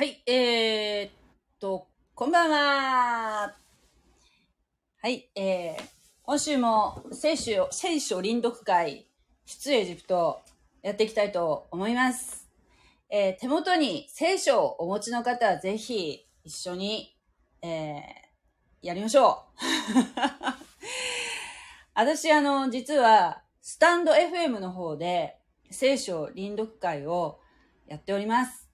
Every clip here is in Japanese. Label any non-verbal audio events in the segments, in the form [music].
はい、えー、っと、こんばんは。はい、えー、今週も聖書、聖書臨読会、出エジプト、やっていきたいと思います。えー手元に聖書をお持ちの方はぜひ一緒に、えーやりましょう。[laughs] 私、あの、実は、スタンド FM の方で、聖書臨読会をやっております。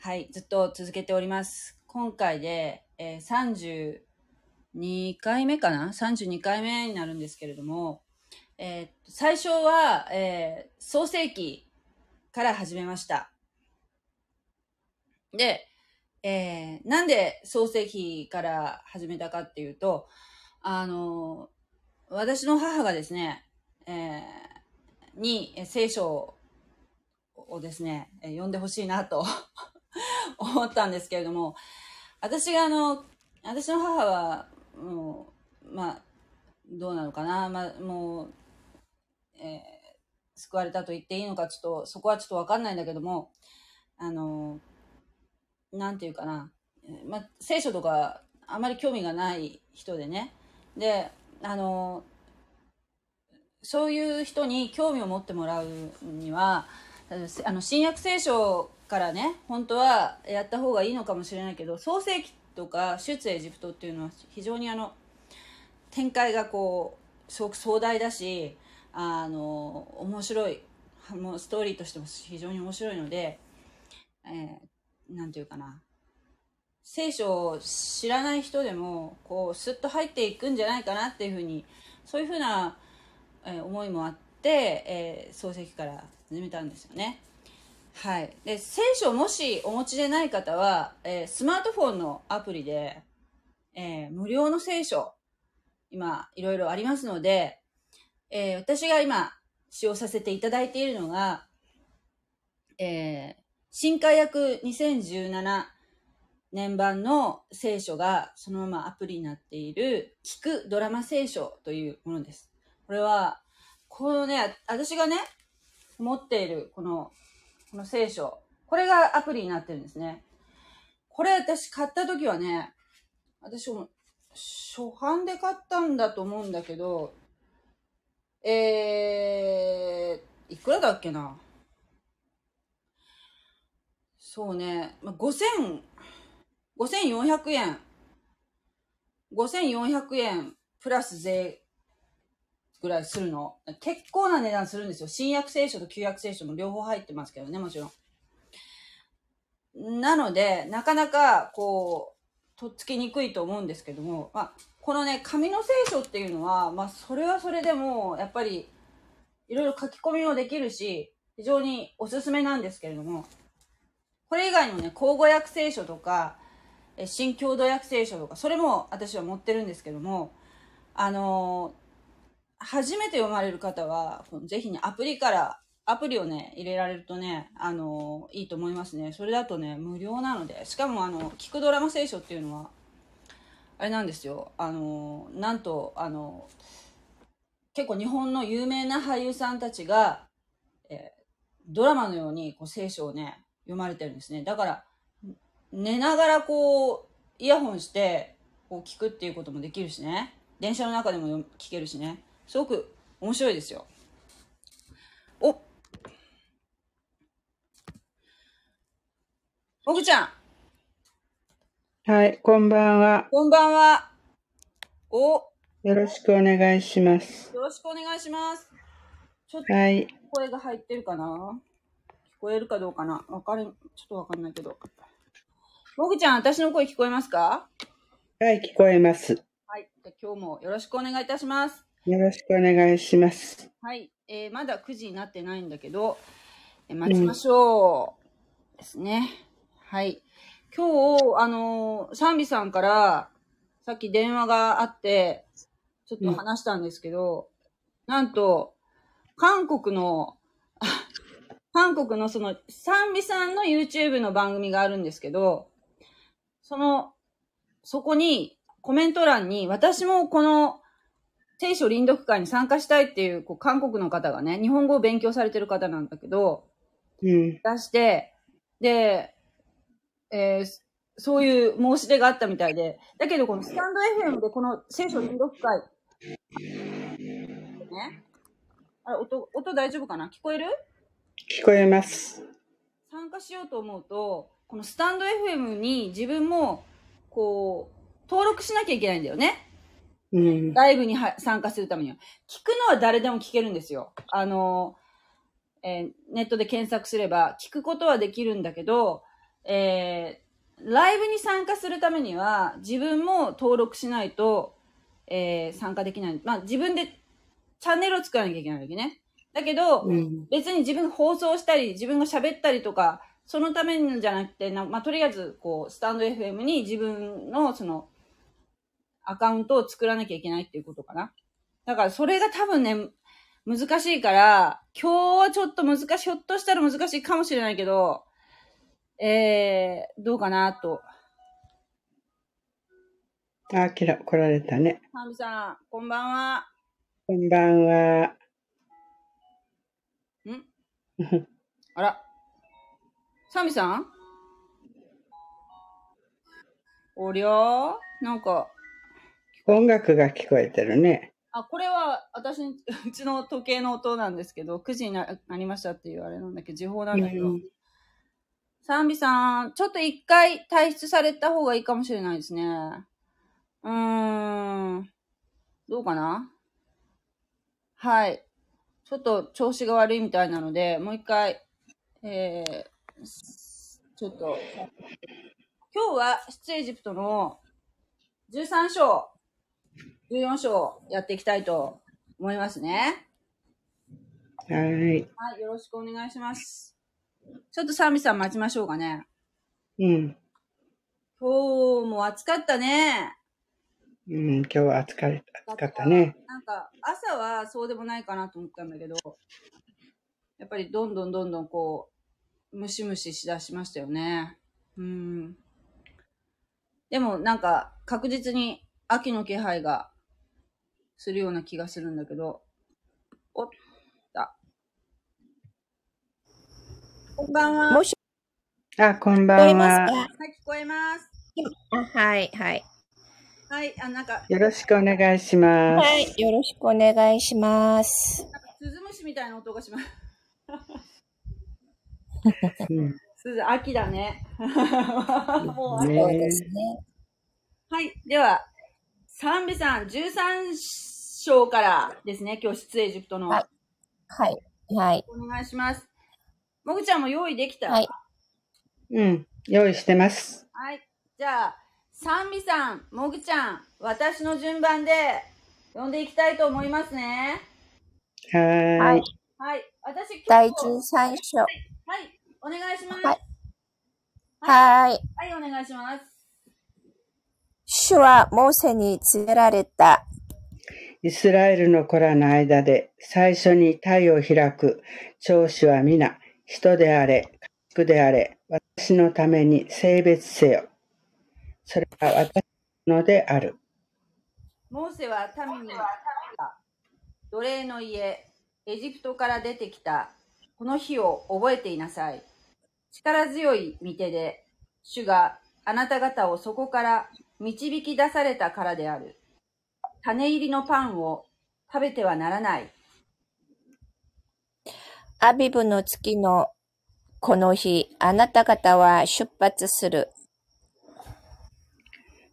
はい、ずっと続けております。今回で、えー32回目かな ?32 回目になるんですけれども、えー最初は、えー創世記から始めました。で、えーなんで創世記から始めたかっていうと、あの、私の母がですね、えーに聖書をですね、え読んでほしいなと [laughs] 思ったんですけれども、私があの、私の母は、もう、まあ、どうなのかな、まあ、もう、えー救われたと言っていいのか、ちょっと、そこはちょっとわかんないんだけども、あの、なんていうかな、まあ、聖書とか、あまり興味がない人でね、で、あの、そういう人に興味を持ってもらうには、あの、新約聖書からね、本当はやった方がいいのかもしれないけど、創世記とか出エジプトっていうのは非常にあの、展開がこう、すごく壮大だし、あの、面白い、もうストーリーとしても非常に面白いので、えーていうかな、聖書を知らない人でも、こう、スッと入っていくんじゃないかなっていうふうに、そういうふうな、えー思いもあって、えー創世記から始めたんですよね。はい。で、聖書をもしお持ちでない方は、えースマートフォンのアプリで、えー無料の聖書、今、いろいろありますので、えー私が今、使用させていただいているのが、えー新海訳2017年版の聖書がそのままアプリになっている、聞くドラマ聖書というものです。これは、このね、私がね、持っているこの、この聖書、これがアプリになってるんですね。これ私買った時はね、私も初版で買ったんだと思うんだけど、えー、いくらだっけなそうね、5000、5400円。5400円プラス税ぐらいするの。結構な値段するんですよ。新約聖書と旧約聖書も両方入ってますけどね、もちろん。なので、なかなか、こう、とっつきにくいと思うんですけども、まあ、このね、紙の聖書っていうのは、まあ、それはそれでも、やっぱり、いろいろ書き込みもできるし、非常におすすめなんですけれども、これ以外にもね、口語訳聖書とか、新共同訳聖書とか、それも私は持ってるんですけども、あの初めて読まれる方は、ぜひね、アプリから、アプリをね、入れられるとね、あのーいいと思いますね。それだとね、無料なので、しかもあの、聞くドラマ聖書っていうのは、あれなんですよ、あのーなんと、あのー結構日本の有名な俳優さんたちが、えードラマのようにこう聖書をね、読まれてるんですね。だから、寝ながらこう、イヤホンして、こう聞くっていうこともできるしね。電車の中でも聞けるしね。すごく面白いですよ。おもぐちゃん、はい、こんばんは。こんばんは。お、よよろしくお願いします。ろしくお願いします。ちょっとはい、声が入ってるかな？聞こえるかどうかな？わかる、ちょっとわかんないけど。もぐちゃん、私の声聞こえますか？はい、聞こえます。はい。じゃあ今日もよろしくお願いいたします。よろしくお願いします。はい。えーまだ9時になってないんだけど、えー待ちましょう。ですね。はい。今日、あのーサンビさんから、さっき電話があって、ちょっと話したんですけど、なんと、韓国の、あ [laughs] 韓国のその、サンビさんの YouTube の番組があるんですけど、その、そこに、コメント欄に、私もこの、聖書臨読会に参加したいっていう、こう、韓国の方がね、日本語を勉強されてる方なんだけど、うん、出して、で、えーそういう申し出があったみたいで、だけどこのスタンド FM でこの聖書臨読会、ね。あれ、音、音大丈夫かな？聞こえる？聞こえます。参加しようと思うと、このスタンド FM に自分も、こう、登録しなきゃいけないんだよね。うん。ライブには参加するためには。聞くのは誰でも聞けるんですよ。あの、えーネットで検索すれば聞くことはできるんだけど、えーライブに参加するためには自分も登録しないと、えー参加できない。まあ自分でチャンネルを作らなきゃいけないわけね。だけど、うん。別に自分が放送したり、自分が喋ったりとか、そのためにじゃなくて、なまあ、とりあえず、こう、スタンド FM に自分の、その、アカウントを作らなきゃいけないっていうことかな。だから、それが多分ね、難しいから、今日はちょっと難しい、ひょっとしたら難しいかもしれないけど、えー、どうかなと。あ、きら、来られたね。ハムさん、こんばんは。こんばんは。ん？あら。サミさん？おりゃーなんか、音楽が聞こえてるね。あ、これは私に、[laughs] うちの時計の音なんですけど、9時にななりましたっていうあれなんだけど、時報なんだけど。うんサンビさん、ちょっと一回退出された方がいいかもしれないですね。うーん。どうかな？はい。ちょっと調子が悪いみたいなので、もう一回、えー、ちょっと、今日は出エジプトの13章、14章やっていきたいと思いますね。はい。はい、よろしくお願いします。ちょっとサミさん待ちましょうかね。うん。今日も暑かったね。うん、今日は暑か暑かったね。なんか、朝はそうでもないかなと思ったんだけど、やっぱりどんどんどんどんこう、ムシムシしだしましたよね。うん。でもなんか、確実に秋の気配がするような気がするんだけど、おった。こんばんは。もし、あ、こんば聞こえんは。ますか？はい、聞こえます。あはい、はい。はい、あ、なんか、よろしくお願いします。はい、よろしくお願いします。スズムシみたいな音がします。うんすず、秋だね。[laughs] もう秋ねですね。はい。では、サンビさん、13章からですね、今日出エジプトの。はいはい、はい。お願いします。もぐちゃんも用意できた？はいうん、用意してます。はい。じゃあ、サンビさん、もぐちゃん、私の順番で読んでいきたいと思いますね。はーい。はい。私、第今日13章。はい。お願いします。はいはい。はい、お願いします。主はモーセに告げられた。イスラエルの子らの間で最初に体を開く長子は皆、人であれ、家畜であれ、私のために性別せよ。それは私のである。モーセは民に奴隷の家、エジプトから出てきた、この日を覚えていなさい。力強い御手で、主があなた方をそこから導き出されたからである。種入りのパンを食べてはならない。アビブの月のこの日、あなた方は出発する。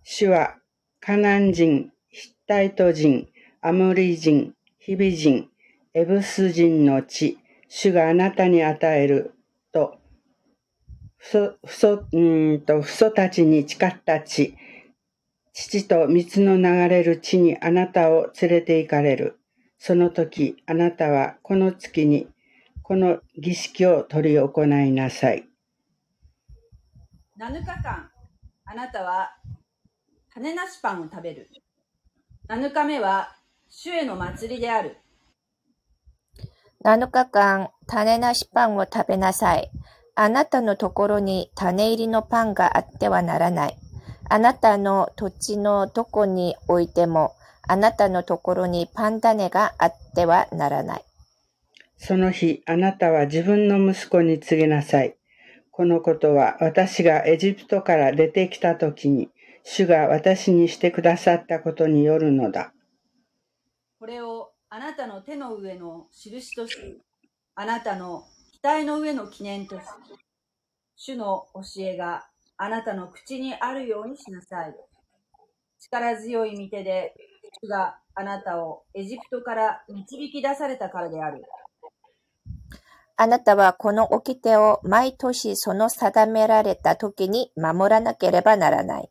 主はカナン人、ヒッタイト人、アムリ人、ヒビ人、エブス人の地、主があなたに与えると、ふそ、ふそ、うーんと、父祖たちに誓った地、父と水の流れる地にあなたを連れて行かれる。その時、あなたはこの月に、この儀式を執り行いなさい。7日間、あなたは種なしパンを食べる。7日目は主への祭りである。7日間、種なしパンを食べなさい。あなたのところに種入りのパンがあってはならない。あなたの土地のどこにおいても、あなたのところにパン種があってはならない。その日、あなたは自分の息子に告げなさい。このことは私がエジプトから出てきた時に、主が私にしてくださったことによるのだ。これをあなたの手の上の印とし、あなたの額の上の記念とし、主の教えがあなたの口にあるようにしなさい。力強い御手で、主があなたをエジプトから導き出されたからである。あなたはこの掟を毎年その定められた時に守らなければならない。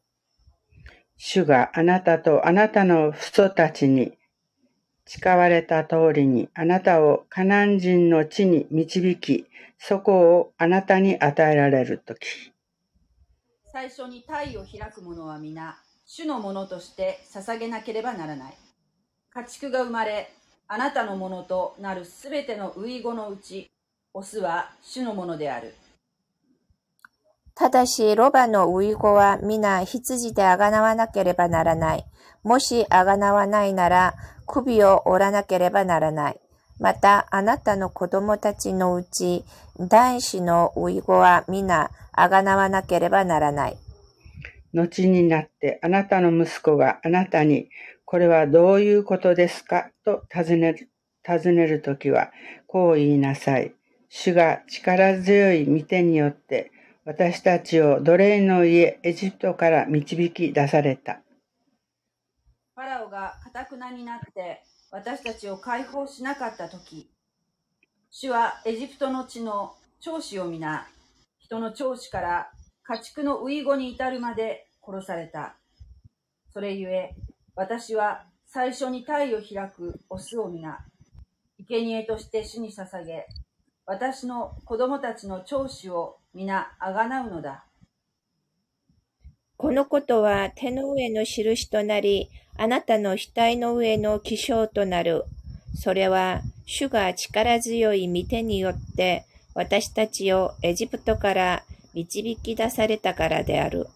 主があなたとあなたの父祖たちに誓われた通りにあなたをカナン人の地に導き、そこをあなたに与えられるとき。最初に体を開く者は皆、主のものとして捧げなければならない。家畜が生まれ、あなたのものとなるすべての遺語のうち、オスは主のものである。ただし、ロバの遺語は皆羊であがなわなければならない。もしあがなわないなら、首を折らなければならない。また、あなたの子供たちのうち、男子の遺語は皆あがなわなければならない。後になってあなたの息子があなたに、これはどういうことですかと尋ねる、尋ねるときは、こう言いなさい。主が力強い御手によって、私たちを奴隷の家、エジプトから導き出された。ファラオが堅くなになって私たちを解放しなかったとき、主はエジプトの地の長子を皆、人の長子から家畜の遺語に至るまで殺された。それゆえ、私は最初に体を開くオスを皆、生贄として主に捧げ、私の子供たちの長子を皆あがなうのだ。このことは手の上の印となり、あなたの額の上の気象となる。それは、主が力強い御手によって、私たちをエジプトから導き出されたからである。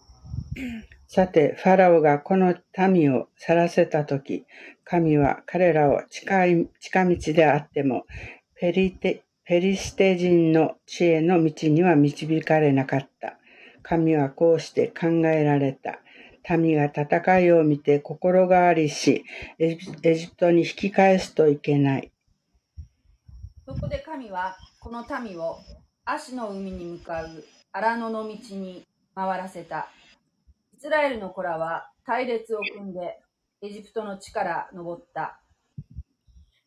さて、ファラオがこの民を去らせたとき、神は彼らを近い近道であってもペリテ、ペリシテ人の知恵の道には導かれなかった。神はこうして考えられた。民が戦いを見て心変わりし、エジプトに引き返すといけない。そこで神はこの民を足の海に向かう荒野の道に回らせた。イスラエルの子らは隊列を組んでエジプトの地から登った。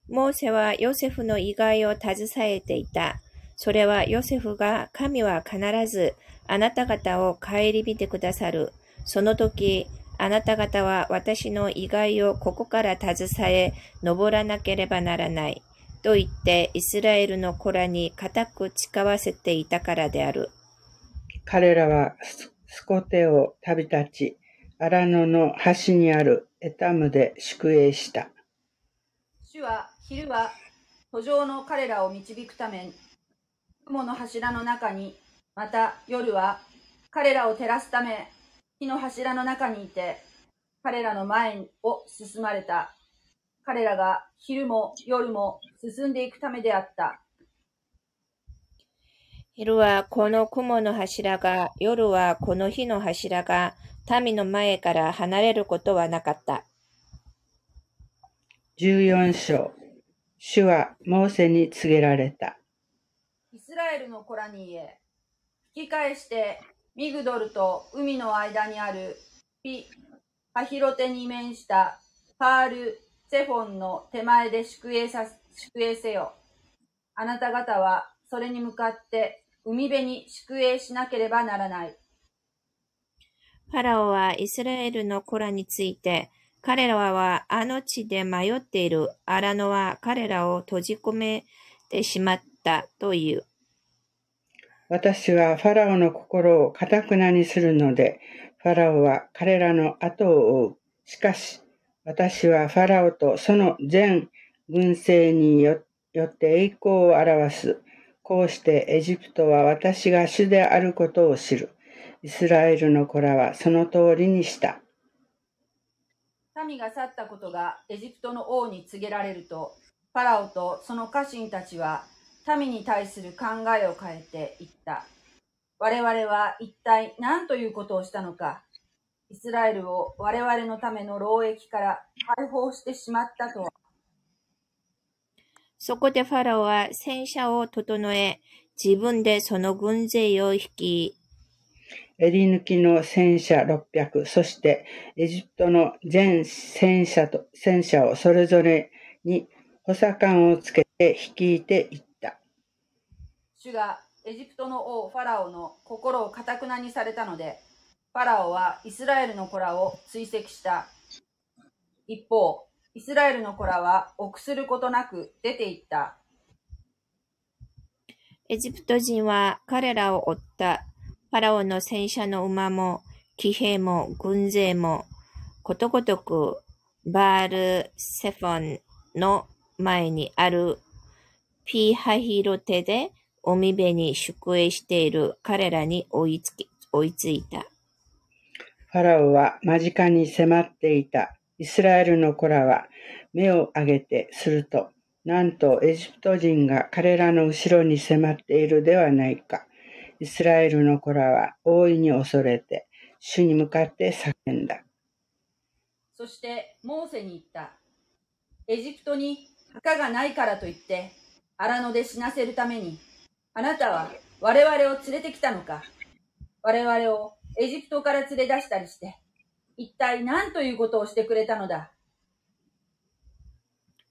モーセはヨセフの意外を携えていた。それはヨセフが神は必ずあなた方を顧みてくださる。その時、あなた方は私の意外をここから携え、登らなければならない。と言って、イスラエルの子らに固く誓わせていたからである。彼らはスコテを旅立ち、荒野の端にあるエタムで宿営した。主は昼は途上の彼らを導くため、雲の柱の中に、また夜は彼らを照らすため、火の柱の中にいて、彼らの前を進まれた。彼らが昼も夜も進んでいくためであった。昼はこの雲の柱が、夜はこの火の柱が、民の前から離れることはなかった。14章主はモーセに告げられた。イスラエルの子らに言え、引き返してミグドルと海の間にあるピ・ハヒロテに面したパール・セフォンの手前で宿営さ宿営せよ。あなた方はそれに向かって海辺に宿営しなければならない。ファラオはイスラエルの子らについて、彼らはあの地で迷っている荒野は彼らを閉じ込めてしまったという。私はファラオの心をかたくなにするので、ファラオは彼らの後を追う。しかし、私はファラオとその全軍勢によって栄光を表す。こうしてエジプトは私が主であることを知る。イスラエルの子らはその通りにした。民が去ったことがエジプトの王に告げられると、ファラオとその家臣たちは民に対する考えを変えて言った。我々は一体何ということをしたのか。イスラエルを我々のための労役から解放してしまったとは。そこでファラオは戦車を整え、自分でその軍勢を率い、襟抜きの戦車600、そしてエジプトの全戦車と戦車をそれぞれに補佐官をつけて率いていった。主がエジプトの王ファラオの心をかたくなにされたので、ファラオはイスラエルの子らを追跡した。一方、イスラエルの子らは臆することなく出て行った。エジプト人は彼らを追った。ファラオの戦車の馬も、騎兵も、軍勢も、ことごとくバール・セフォンの前にあるピーハヒロテで海辺に宿営している彼らに追いつき追いついた。ファラオは間近に迫っていた。イスラエルの子らは目を上げてすると、なんとエジプト人が彼らの後ろに迫っているではないか。イスラエルの子らは大いに恐れて、主に向かって叫んだ。そしてモーセに言った。エジプトに墓がないからといって、荒野で死なせるために、あなたは我々を連れてきたのか？我々をエジプトから連れ出したりして、一体何ということをしてくれたのだ？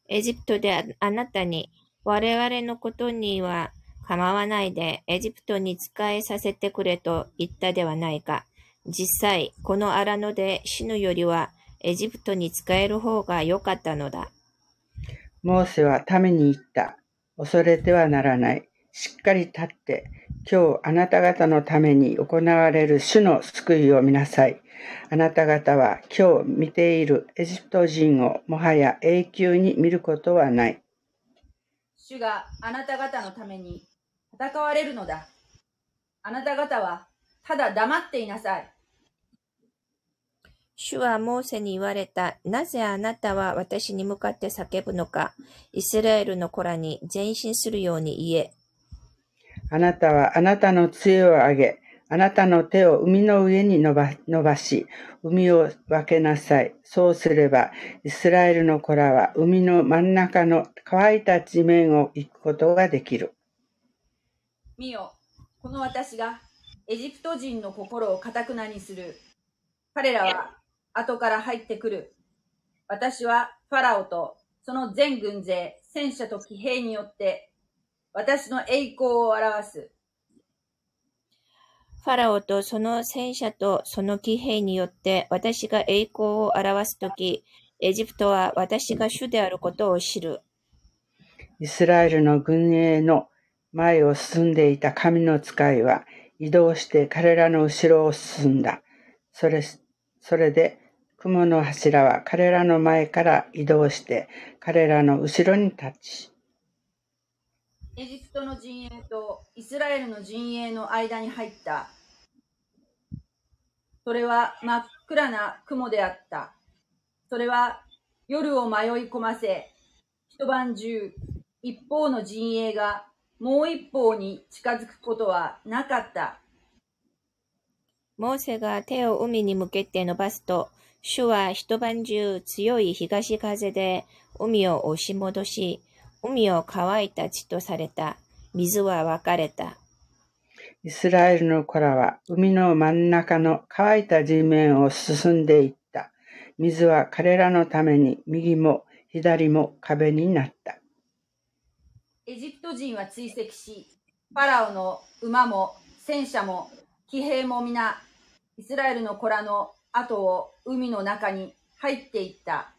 エジプトでああなたに我々のことには構わないでエジプトに仕えさせてくれと言ったではないか。実際、この荒野で死ぬよりはエジプトに仕える方が良かったのだ。モーセは民に言った。恐れてはならない。しっかり立って、今日あなた方のために行われる主の救いを見なさい。あなた方は今日見ているエジプト人をもはや永久に見ることはない。主があなた方のために戦われるのだ。あなた方はただ黙っていなさい。主はモーセに言われた。なぜあなたは私に向かって叫ぶのか。イスラエルの子らに前進するように言え。あなたはあなたの杖を上げ、あなたの手を海の上に伸ば伸ばし、海を分けなさい。そうすれば、イスラエルの子らは海の真ん中の乾いた地面を行くことができる。見よ、この私がエジプト人の心をかたくなにする。彼らは後から入ってくる。私はファラオとその全軍勢、戦車と騎兵によって私の栄光を表す。ファラオとその戦車とその騎兵によって私が栄光を表すとき、エジプトは私が主であることを知る。イスラエルの軍営の前を進んでいた神の使いは移動して彼らの後ろを進んだ。それ、それで雲の柱は彼らの前から移動して彼らの後ろに立ち、エジプトの陣営とイスラエルの陣営の間に入った。それは真っ暗な雲であった。それは夜を迷い込ませ、一晩中一方の陣営がもう一方に近づくことはなかった。モーセが手を海に向けて伸ばすと、主は一晩中強い東風で海を押し戻し、海を乾いた地とされた。水は分かれた。イスラエルの子らは海の真ん中の乾いた地面を進んでいった。水は彼らのために右も左も壁になった。エジプト人は追跡し、ファラオの馬も戦車も騎兵も皆、イスラエルの子らの後を海の中に入っていった。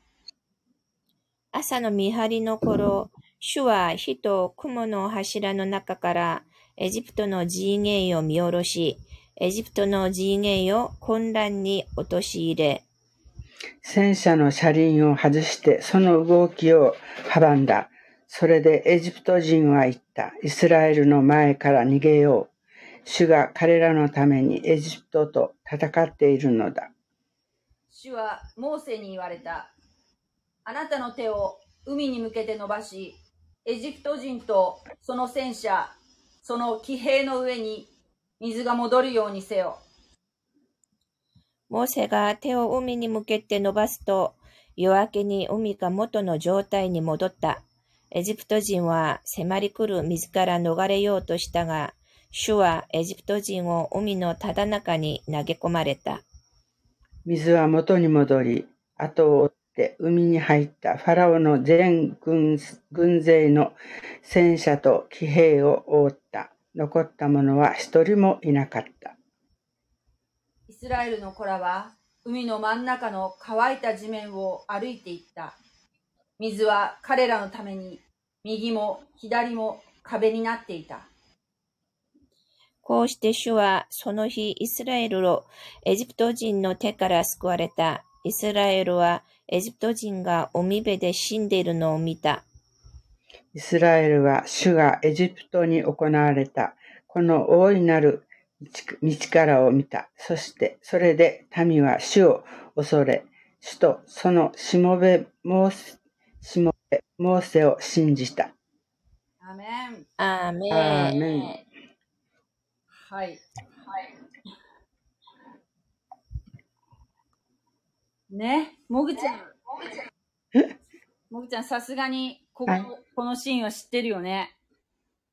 朝の見張りの頃、主は火と雲の柱の中からエジプトの陣営を見下ろし、エジプトの陣営を混乱に陥れ、戦車の車輪を外してその動きを阻んだ。それでエジプト人は言った。イスラエルの前から逃げよう。主が彼らのためにエジプトと戦っているのだ。主はモーセに言われた。あなたの手を海に向けて伸ばし、エジプト人とその戦車、その騎兵の上に水が戻るようにせよ。モーセが手を海に向けて伸ばすと、夜明けに海が元の状態に戻った。エジプト人は迫り来る水から逃れようとしたが、主はエジプト人を海のただ中に投げ込まれた。水は元に戻り、後を追って海に入ったファラオの全軍軍勢の戦車と騎兵を覆った。残った者は一人もいなかった。イスラエルの子らは海の真ん中の乾いた地面を歩いていった。水は彼らのために右も左も壁になっていた。こうして主はその日イスラエルをエジプト人の手から救われた。イスラエルはエジプト人が海辺で死んでいるのを見た。イスラエルは主がエジプトに行われたこの大いなる道からを見た。そしてそれで民は主を恐れ、主とそのしもべモーモーセを信じた。アメン。アーメン。アーメン。はい。はい。ね、もぐちゃん。もぐちゃん、さすがにここ、はい、このシーンは知ってるよね。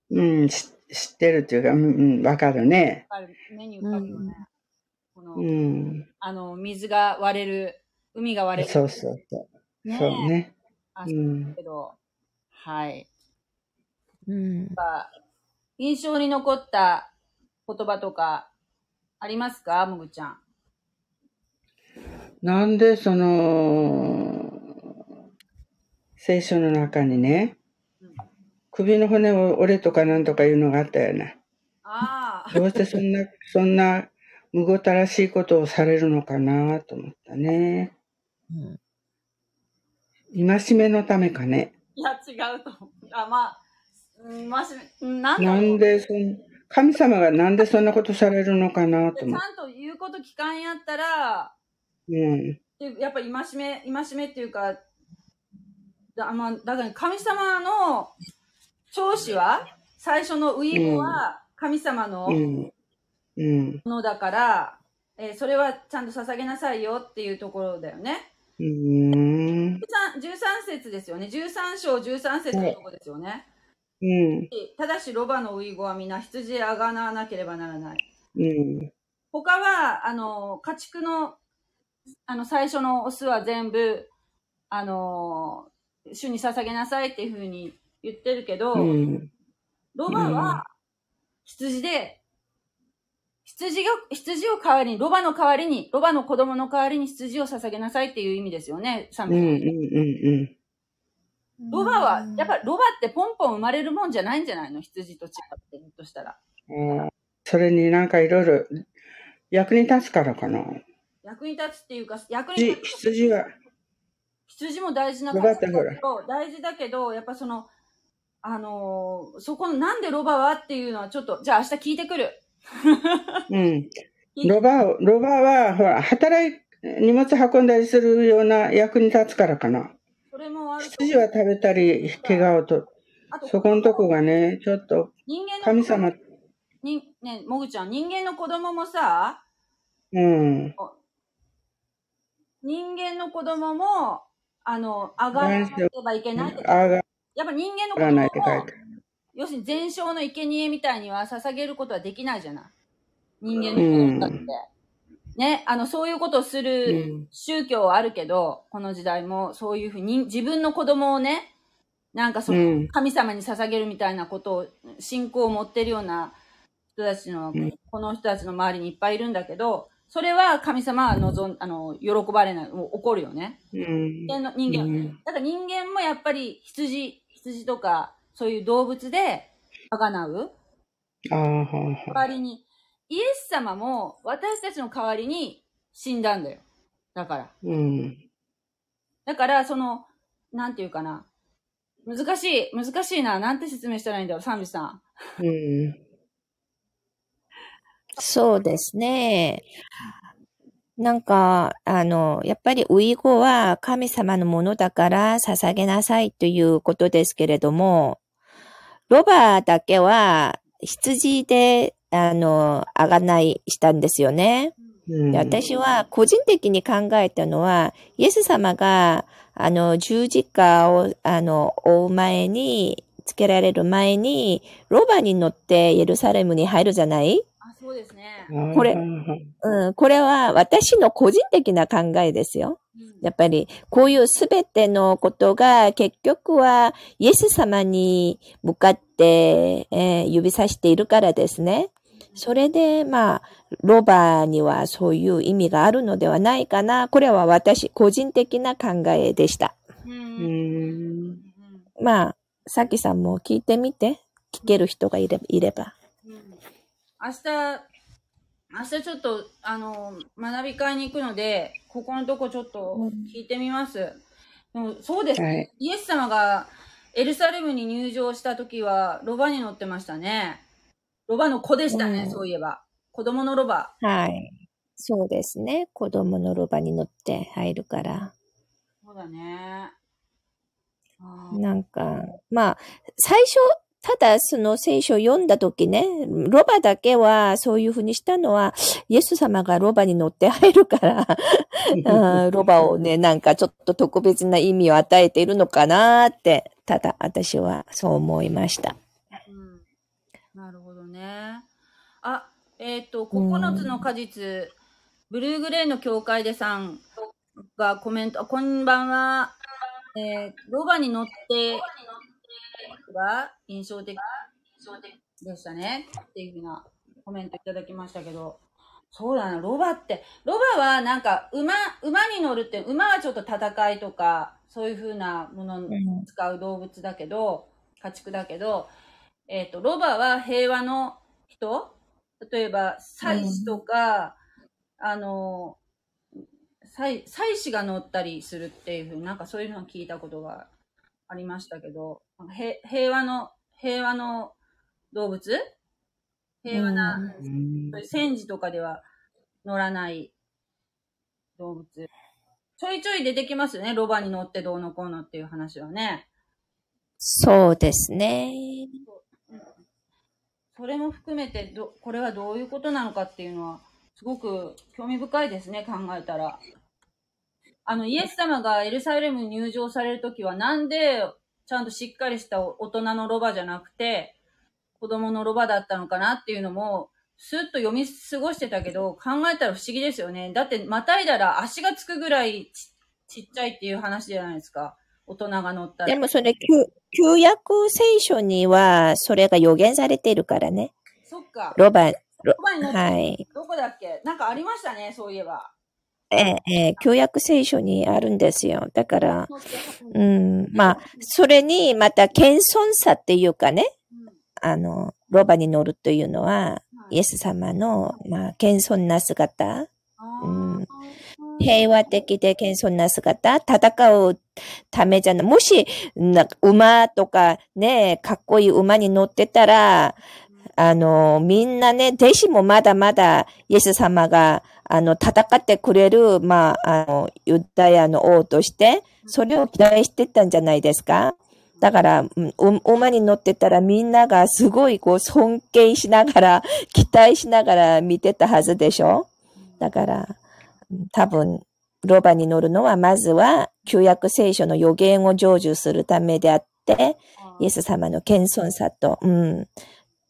うん、知ってるっていうか、うん、わかるね。わかる。目に浮かぶよね。うん、この、うん、あの、水が割れる、海が割れる。そうそうそう。ね、そうね。あ、そうけど、はい。うん。印象に残った言葉とかありますか？もぐちゃん。なんでその、聖書の中にね、うん、首の骨を折れとかなんとかいうのがあったよね。ああ。どうしてそんな、そんな、むごたらしいことをされるのかなと思ったね。うん戒めのためかね。いや、違うと思う。あ、まあ、戒め、なんなんでそん、神様がなんでそんなことされるのかなと思う。ちゃんと言うこと聞かんやったら、うん。やっぱ戒め、戒めっていうか、だまあ、だから神様の長子は、最初のウイボは神様のものだから、うん、えー、それはちゃんと捧げなさいよっていうところだよね。うん。13節ですよね。13章13節のとこですよね。うん。ただし、ロバのウイゴは皆羊へあがなわなければならない。うん。他は、あの、家畜の、あの、最初のオスは全部、あの、主に捧げなさいっていうふうに言ってるけど、うん、ロバは羊で羊が、羊を代わりに、ロバの代わりに、ロバの子供の代わりに羊を捧げなさいっていう意味ですよね、サムうんうんうんロバは、やっぱロバってポンポン生まれるもんじゃないんじゃないの？羊と違ってとしたら。うん。それになんかいろいろ役に立つからかな。役に立つっていうか、役に立つ。羊は。羊も大事なことだけど、大事だけど、やっぱその、あのー、そこのなんでロバはっていうのはちょっと、じゃあ明日聞いてくる。[laughs] うん。ロバロバは、ほら、働い、荷物運んだりするような役に立つからかな。それもある。羊は食べたり、怪我をと。そこのとこがね、ちょっと、神様。に、ね、もぐちゃん、人間の子供もさ、うん。人間の子供も、あの、上がらなければいけない。やっぱ人間の子供も、要するに全焼の生贄みたいには捧げることはできないじゃない。人間の子だって。うん、ね、あの、そういうことをする宗教はあるけど、この時代もそういうふうに、自分の子供をね、なんかその、神様に捧げるみたいなことを、信仰を持ってるような人たちの、この人たちの周りにいっぱいいるんだけど、それは神様は望ん、あの、喜ばれない、怒るよね。人間の、人間。だから人間もやっぱり羊、羊とか、そういう動物で贖う。代わりに、イエス様も私たちの代わりに死んだんだよ。だから。うん。だから、その、なんていうかな。難しい、難しいな。なんて説明したらいいんだろう、サンビさん。うん。そうですね。なんか、あの、やっぱりウイゴは神様のものだから捧げなさいということですけれども、ロバだけは羊であの、あがないしたんですよね。うんで私は個人的に考えたのは、イエス様が、あの、十字架を、あの、追う前に、つけられる前に、ロバに乗ってエルサレムに入るじゃない？あ、そうですね。これうんうん、これは私の個人的な考えですよ。うんやっぱり、こういうすべてのことが結局はイエス様に向かって、えー指さしているからですね。それで、まあ、ロバにはそういう意味があるのではないかな。これは私、個人的な考えでした。まあ、さきさんも聞いてみて。聞ける人がいれいれば。うん明日、明日ちょっと、あの、学び会に行くので、ここのとこちょっと聞いてみます。でもそうです、はい。イエス様がエルサレムに入場した時は、ロバに乗ってましたね。ロバの子でしたね、うんそういえば。子供のロバ。はい。そうですね。子供のロバに乗って入るから。そうだね。なんか、まあ、最初、ただその聖書を読んだ時ね、ロバだけはそういうふうにしたのは、イエス様がロバに乗って入るから、うんロバをね、なんかちょっと特別な意味を与えているのかなって、ただ私はそう思いました。うんなるほどね。あ、えっ、と、9つの果実、ブルーグレーの教会でさんがコメント、あこんばんは。えーロバに乗ってが印象的でしたね。っていうふうなコメントいただきましたけど。そうだな、ロバって、ロバはなんか馬、馬に乗るって、馬はちょっと戦いとか、そういうふうなものに使う動物だけど、家畜だけど、えっ、と、ロバは平和の人？例えば、祭司とか、あの、祭祭司が乗ったりするっていうふうになんかそういうのを聞いたことがありましたけど、へ平和の、平和の動物？平和な、そういう戦時とかでは乗らない動物。ちょいちょい出てきますよね。ロバに乗ってどうのこうのっていう話はね。そうですね。それも含めてど、これはどういうことなのかっていうのは、すごく興味深いですね、考えたら。あの、イエス様がエルサレムに入場されるときは、なんで、ちゃんとしっかりした大人のロバじゃなくて、子供のロバだったのかなっていうのも、スッと読み過ごしてたけど、考えたら不思議ですよね。だって、またいだら足がつくぐらいちちっちゃいっていう話じゃないですか。大人が乗ったら。でもそれ、旧旧約聖書にはそれが予言されているからね。そっか。ロバ、ロロバに乗ってはい。どこだっけ？なんかありましたね、そういえば。ええ、ええ旧約聖書にあるんですよ。だから、うん、まあ、それにまた謙遜さっていうかね、うん。あの、ロバに乗るというのは、はい。イエス様の、まあ、謙遜な姿、うん。平和的で謙遜な姿、戦うためじゃない。もし、な馬とかね、かっこいい馬に乗ってたら、あの、みんなね、弟子もまだまだイエス様が、あの、戦ってくれる、まあ、あの、ユダヤの王として、それを期待してたんじゃないですか？だから、馬に乗ってたらみんながすごいこう尊敬しながら、[laughs] 期待しながら見てたはずでしょ？だから、うん多分、ロバに乗るのはまずは旧約聖書の予言を成就するためであって、イエス様の謙遜さと、うん、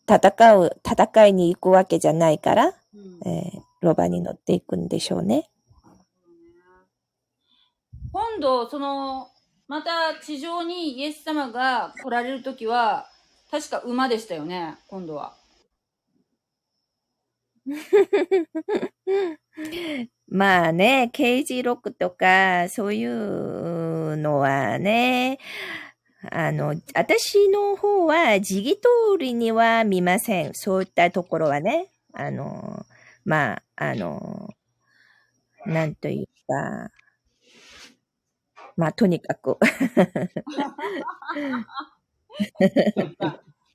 戦う、戦いに行くわけじゃないから、うんえーロバに乗っていくんでしょうね。今度、その、また地上にイエス様が来られるときは、確か馬でしたよね、今度は。[laughs] まあね、刑事録とか、そういうのはね、あの、私の方は、時期通りには見ません。そういったところはね。あの、まあ、あの、なんというか、まあ、とにかく。[laughs]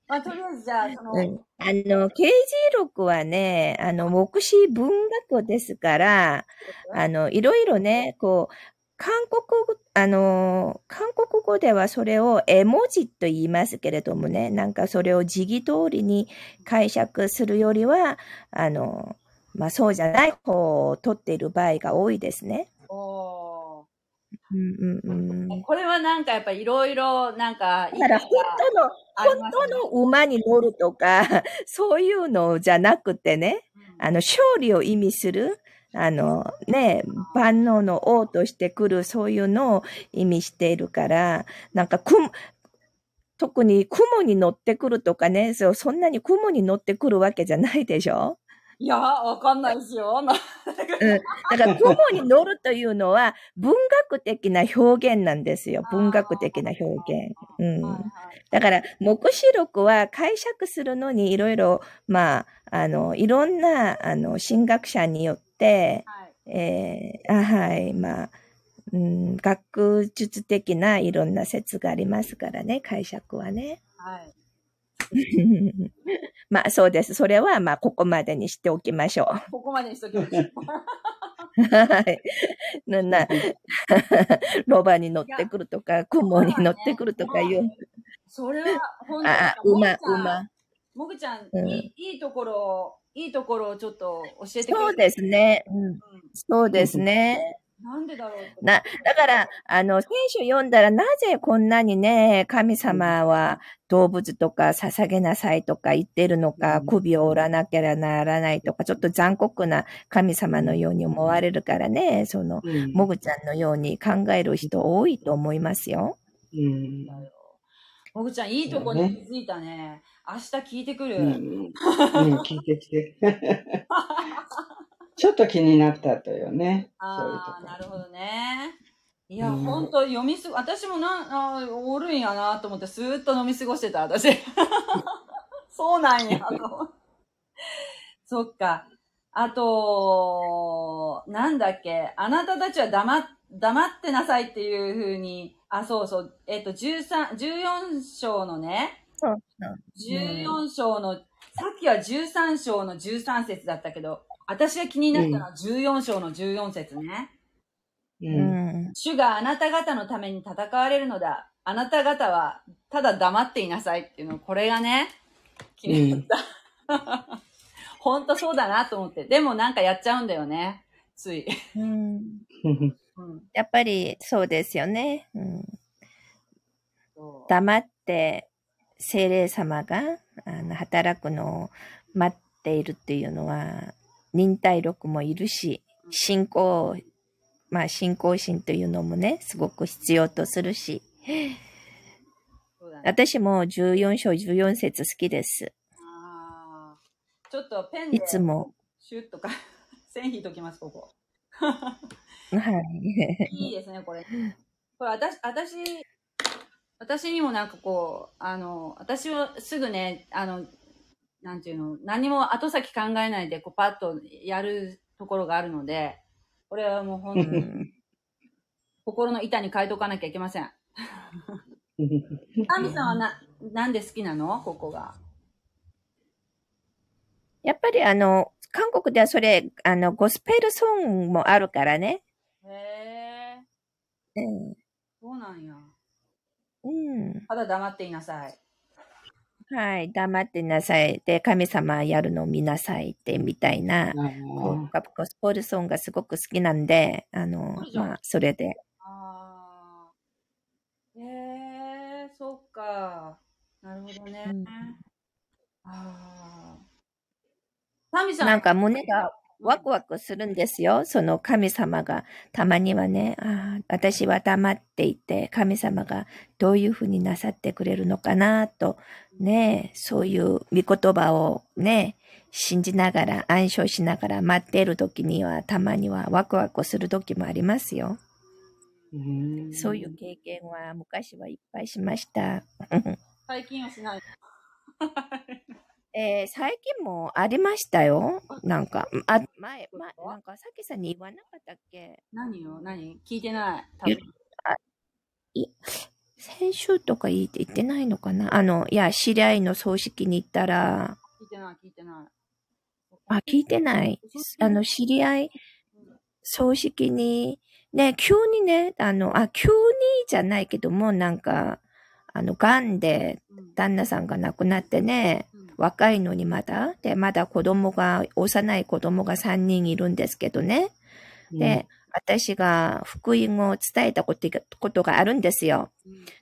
まあ、とりあえずじゃあ、その、うんあの、刑事録はね、あの、目視文学ですから、あの、いろいろね、こう、韓国語、あの、韓国語ではそれを絵文字と言いますけれどもね、なんかそれを時義通りに解釈するよりは、あの、まあそうじゃない方を取っている場合が多いですね。おーうんうんうん。これはなんかやっぱいろいろなんかだから本当の、本当の馬に乗るとか、[laughs] そういうのじゃなくてね、あの、勝利を意味する、あの、ね、万能の王として来る、そういうのを意味しているから、なんか、く特に雲に乗ってくるとかね、そうそんなに雲に乗ってくるわけじゃないでしょ？いや、わかんないですよ。なうん。だから、雲に乗るというのは、文学的な表現なんですよ。文学的な表現。うん。だから、目視録は解釈するのにいろいろ、まあ、あの、いろんな、あの、神学者によって、はいえーあはい、まあ、うん、学術的ないろんな説がありますからね、解釈はね。はい。[laughs] まあ、そうです。それは、まあ、ここまでにしておきましょここまでにしときましょう。う。はい。な、な、ロバに乗ってくるとか、[laughs] 雲に乗ってくるとかいう。それは、本当あ、馬、馬。もぐちゃん、うんいいいいところを、いいところをちょっと教えてくれそうですね。うん。うんそうですね。なんでだろうな、だから、あの、聖書読んだらなぜこんなにね、神様は動物とか捧げなさいとか言ってるのか、うん首を折らなきゃならないとか、ちょっと残酷な神様のように思われるからね、その、うんもぐちゃんのように考える人多いと思いますよ。うんもぐちゃん、いいとこに気づいたね。明日聞いてくる。うんうん聞いてきて。[laughs] ちょっと気になったとよね。そういうとああ、こなるほどね。いや、うんほんと読みすご、私もな、あーおるんやなと思って、スーッと飲み過ごしてた、私。[laughs] そうなんや、と [laughs] そっか。あと、なんだっけ、あなたたちは黙っ、黙ってなさいっていうふうに、あ、そうそう、えっと、13、14章のね、14章の、さっきは13章の13節だったけど、私が気になったのは14章の14節ね。う。うんん。主があなた方のために戦われるのだ。あなた方はただ黙っていなさいっていうの、これがね、気になった。[laughs] 本当そうだなと思って。でもなんかやっちゃうんだよね。つい。うん。やっぱりそうですよね。うん、黙って精霊様があの働くのを待っているっていうのは忍耐力もいるし信仰まあ信仰心というのもねすごく必要とするし。私も14章14節好きですあーちょっとペンでいつもシュッとか、[laughs] 線引いときます、ここ。はい [laughs] いいですね、これ。これ、私、私、私にもなんかこう、あの、私はすぐね、あの、なんていうの、何も後先考えないで、こう、パッとやるところがあるので、これはもう本当うにん [laughs] 心の板に変えとかなきゃいけません。アミさんはな、なんで好きなの？ここが。やっぱりあの韓国ではそれあのゴスペルソングもあるからね、へえ、うんそうなんや。うんただ黙っていなさい。はい、黙ってなさい。で、神様やるのを見なさいって、みたいな、こうゴスポルソンがすごく好きなんで、あのまあ、それで。ああ。へえ、そっか。なるほどね。うんああ。サミさん。なんか胸がワクワクするんですよ。その神様が、たまにはね、ああ、私は黙っていて、神様がどういうふうになさってくれるのかな、と、ね、そういう御言葉をね、信じながら、暗唱しながら待っている時には、たまにはワクワクする時もありますよ。うんそういう経験は昔はいっぱいしました。最近はしない。[laughs] えー最近もありましたよ。なんか、あ、前、前、なんか、さきさんに言わなかったっけ？何よ何？聞いてない。多分。先週とか言って言ってないのかな？あの、いや、知り合いの葬式に行ったら、聞いてない、聞いてない。あ、聞いてない？あの、知り合い、葬式に？ね、急にね、あの、あ、急にじゃないけども、なんか、あの、癌で旦那さんが亡くなってね、若いのにまだ、で、まだ子供が、幼い子供が3人いるんですけどね。で、私が福音を伝えたことことがあるんですよ。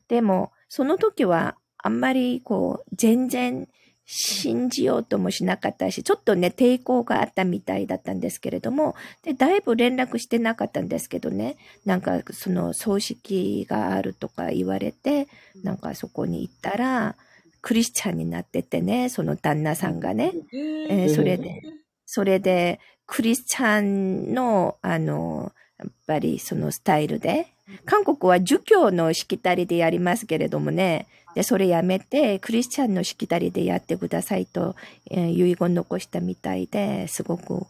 でも、その時はあんまりこう、全然信じようともしなかったし、ちょっとね、抵抗があったみたいだったんですけれども、で、だいぶ連絡してなかったんですけどね、なんかその葬式があるとか言われて、なんかそこに行ったら、クリスチャンになっててね、その旦那さんがね、えー、それで、それで、クリスチャンの、あの、やっぱりそのスタイルで、韓国は儒教のしきたりでやりますけれどもね、で、それやめて、クリスチャンのしきたりでやってくださいと、えー、遺言残したみたいで、すごく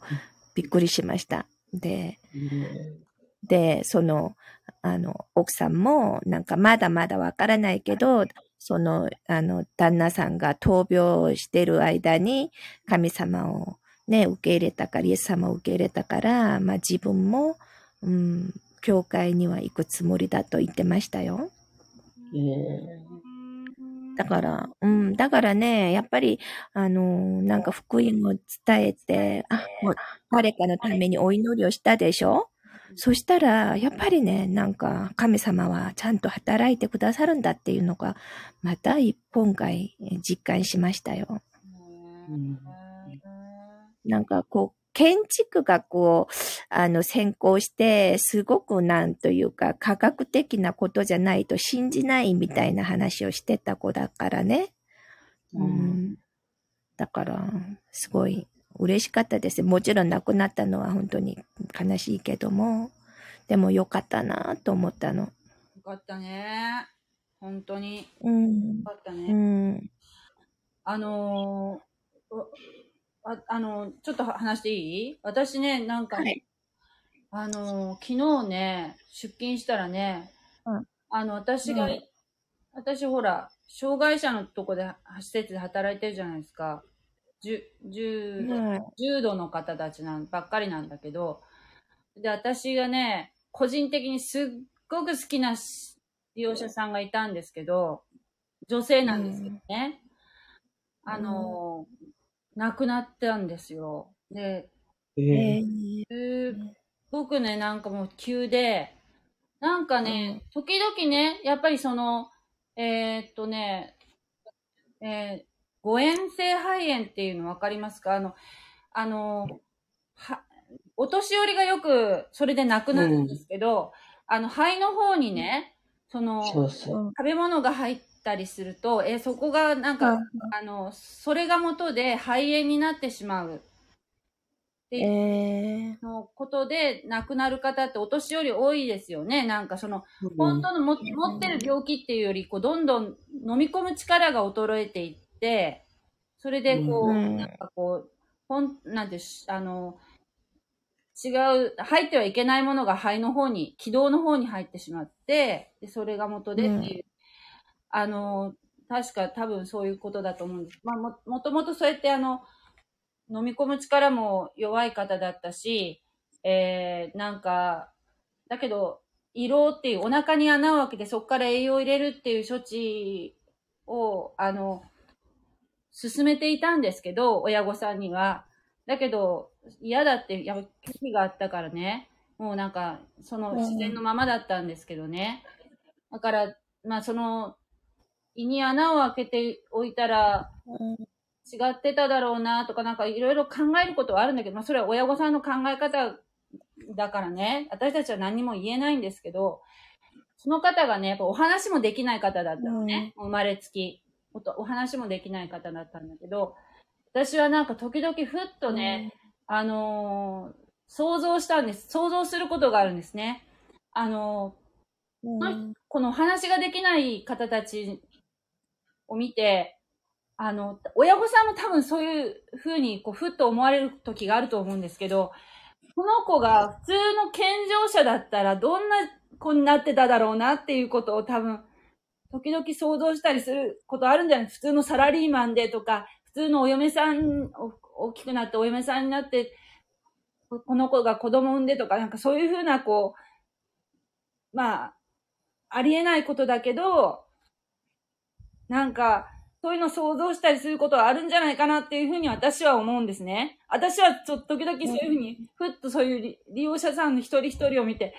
びっくりしました。で、で、その、あの、奥さんも、なんかまだまだわからないけど、その、あの、旦那さんが闘病してる間に、神様をね、受け入れたから、イエス様を受け入れたから、まあ自分も、うん、教会には行くつもりだと言ってましたよ。だから、うん、だからね、やっぱり、あのー、なんか福音を伝えて、あ、もう誰かのためにお祈りをしたでしょ？そしたら、やっぱりね、なんか神様はちゃんと働いてくださるんだっていうのが、また今回実感しましたよ。うん、なんかこう、建築学を、あの、専攻して、すごくなんというか、科学的なことじゃないと信じないみたいな話をしてた子だからね。うん。だから、すごい嬉しかったです。もちろん亡くなったのは本当に悲しいけども、でもよかったなと思ったの。よかったね。本当に。うん。よかったね。うん。あのーああの、ちょっと話していい？私ね、なんか、はい、あの、昨日ね、出勤したらね、うん、あの、私が、うん、私ほら、障害者のとこで、施設で働いてるじゃないですか。重、重、重度の方たちなんばっかりなんだけど、で、私がね、個人的にすっごく好きな利用者さんがいたんですけど、女性なんですけどね。うん、あの、亡くなったんですよ。で、えー、僕ね、なんかもう急で、なんかね、うん、時々ね、やっぱりその、えー、っとね、えー、誤嚥性肺炎っていうの分かりますか？あの、あの、は、お年寄りがよくそれで亡くなるんですけど、うん、あの、肺の方にね、その、そうそう。食べ物が入ったりすると、えそこがなんか、あの、それが元で肺炎になってしまう。っていうのことで亡くなる方ってお年寄り多いですよね。なんかその、本当のも持ってる病気っていうより、こう、どんどん飲み込む力が衰えていって、それでこう、なんかこう、ほん、なんて、あの、違う、入ってはいけないものが肺の方に、気道の方に入ってしまって、で、それが元でっていう。あの、確か多分そういうことだと思うんです。まあ、も、もともとそうやってあの、飲み込む力も弱い方だったし、えー、なんか、だけど、胃ろうっていうお腹に穴を開けてそこから栄養を入れるっていう処置を、あの、進めていたんですけど、親御さんには。だけど、嫌だって、やっぱ危機があったからね。もうなんか、その自然のままだったんですけどね。だから、まあその、胃に穴を開けておいたら、違ってただろうなとか、なんかいろいろ考えることはあるんだけど、まあそれは親御さんの考え方だからね、私たちは何も言えないんですけど、その方がね、やっぱお話もできない方だったのね、うん、生まれつき。お話もできない方だったんだけど、私はなんか時々ふっとね、うん、あのー、想像したんです。想像することがあるんですね。あのーうん、このお話ができない方たちを見て、あの、親御さんも多分そういう風に、こう、ふっと思われる時があると思うんですけど、この子が普通の健常者だったらどんな子になってただろうなっていうことを多分、時々想像したりすることあるんじゃない？普通のサラリーマンでとか、普通のお嫁さん、大きくなってお嫁さんになって、この子が子供産んでとか、なんかそういうふうなこう、まあ、ありえないことだけど、なんか、そういうの想像したりすることはあるんじゃないかなっていうふうに私は思うんですね。私はちょっと時々そういうふうに、ふっとそういう利用者さんの一人一人を見て、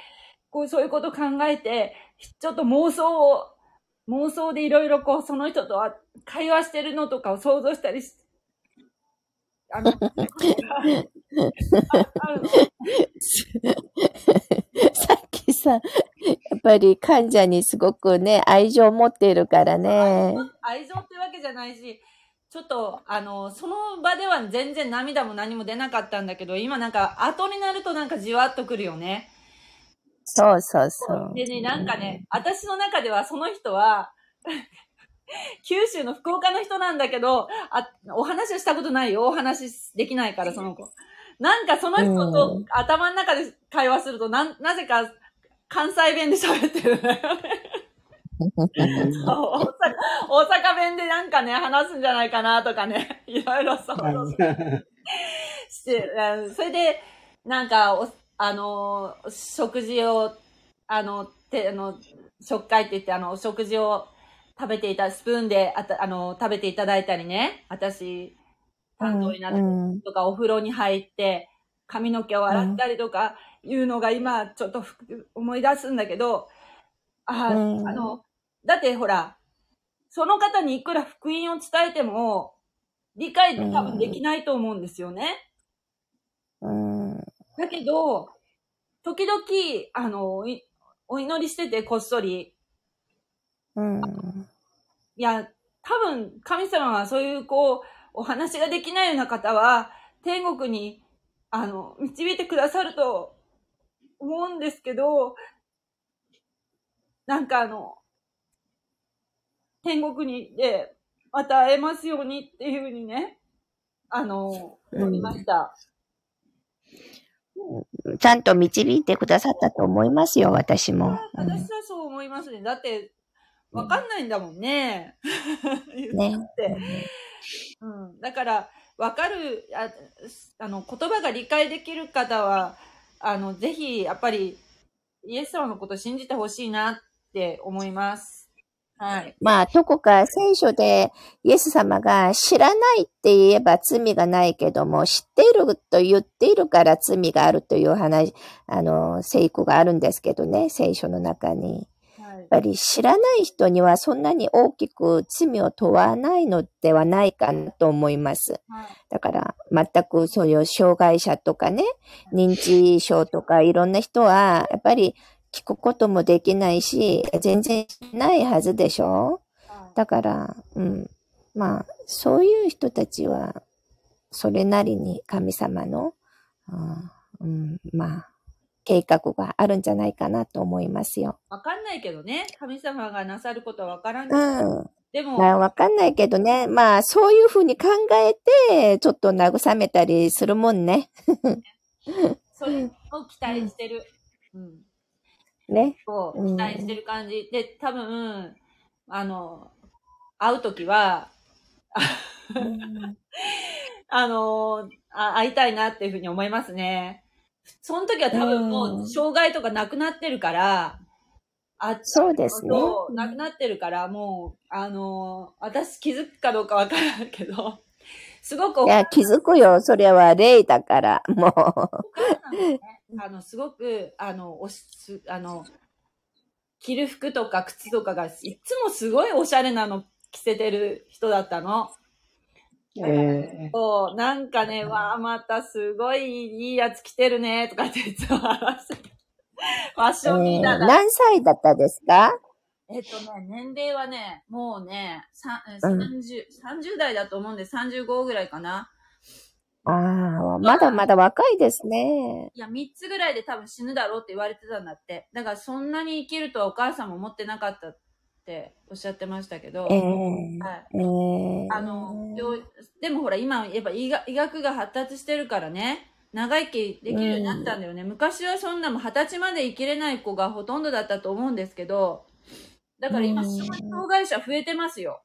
こうそういうこと考えて、ちょっと妄想を、妄想でいろいろこうその人とは会話してるのとかを想像したりし、あの、あ [laughs] のさっきさ、やっぱり患者にすごくね、愛情を持っているからね。[laughs] 愛情ってわけじゃないし、ちょっと、あの、その場では全然涙も何も出なかったんだけど、今なんか後になるとなんかじわっとくるよね。そうそうそう。でね、なんかね、私の中ではその人は、[laughs] 九州の福岡の人なんだけど、あ、お話をしたことないよ。お話できないから、その子。なんかその人とうん頭の中で会話すると、なん、なぜか関西弁で喋ってるのよね。[laughs] そう大阪大阪弁でなんかね、話すんじゃないかなとかね、いろいろ想像して、あそれで、なんか、おあの、食事を、あの、て、あの、食会って言って、あの、お食事を食べていた、スプーンで、あた、あの、食べていただいたりね、私、担当になってうんとか、お風呂に入って、髪の毛を洗ったりとか、いうのが今、ちょっとふ思い出すんだけど、あ、うんあの、だってほら、その方にいくら福音を伝えても、理解多分できないと思うんですよね。うん。だけど、時々、あの、お祈りしてて、こっそり。うん。いや、多分、神様はそういう、こう、お話ができないような方は、天国に、あの、導いてくださると思うんですけど、なんかあの、天国に、で、また会えますようにっていうふうにね、あの、うん思いました。ちゃんと導いてくださったと思いますよ、私も。うん私はそう思いますね。だって、わかんないんだもんね。ね。[laughs] って。うん。だから、わかる、ああの、言葉が理解できる方は、あの、ぜひ、やっぱり、イエス様のことを信じてほしいなって思います。はい。まあ、どこか聖書でイエス様が知らないって言えば罪がないけども、知っていると言っているから罪があるという話、あの、聖句があるんですけどね、聖書の中に。はいやっぱり知らない人にはそんなに大きく罪を問わないのではないかなと思います。はい。だから、全くそういう障害者とかね、認知症とかいろんな人は、やっぱり聞くこともできないし、全然ないはずでしょ？はいだから、うん。まあ、そういう人たちは、それなりに神様の、うんうん、まあ、計画があるんじゃないかなと思いますよ。わかんないけどね。神様がなさることはわからうない。ん。でも、まあ、わかんないけどね。まあ、そういうふうに考えて、ちょっと慰めたりするもんね。[laughs] それを期待してる。うん。ね。こう、うん期待してる感じ。で、多分、あの、会うときは、[laughs] あのあ、会いたいなっていうふうに思いますね。その時は多分もう障害とかなくなってるから、あそうですね。なくなってるから、もう、あの私気づくかどうかわからないけど、すごくおいや、気づくよ。それは霊だから、もう。ね、あの、すごく、あの、おし、すあの、着る服とか靴とかが、いつもすごいおしゃれなの着せてる人だったの。えそう、なんかね、わあ、またすごいいいやつ着てるね、とかっていつも話して。[laughs] ファッションリーダーだ。何歳だったですか？えっとね、年齢はね、もうね、さえうん30、30代だと思うんで、35ぐらいかな。ああ、まだまだ若いですね。いや、3つぐらいで多分死ぬだろうって言われてたんだって。だからそんなに生きるとはお母さんも思ってなかったっておっしゃってましたけど。ええはい。ええあの、よでもほら今やっぱ医学医学が発達してるからね、長生きできるようになったんだよね。昔はそんなもん二十歳まで生きれない子がほとんどだったと思うんですけど、だから今、うん障害者増えてますよ。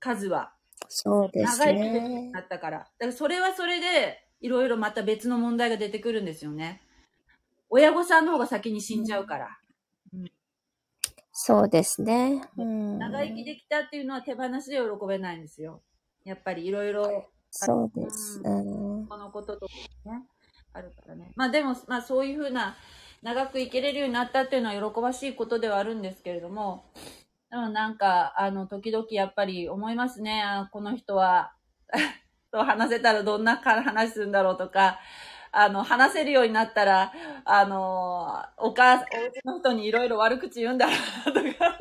数は。そうです長生きできるようにねな。ったから。だからそれはそれで、いろいろまた別の問題が出てくるんですよね。親御さんの方が先に死んじゃうから。そうですね。うん。長生きできたっていうのは手放しで喜べないんですよ。やっぱりいろいろ、そうです。ううん。このこととかね、あるからね。まあでも、まあそういうふうな、長く生きれるようになったっていうのは喜ばしいことではあるんですけれども、でもなんか、あの、時々やっぱり思いますね。あこの人は、[laughs] と話せたらどんな話するんだろうとか、あの、話せるようになったら、あの、お母さん、お家の人にいろいろ悪口言うんだろうなとか。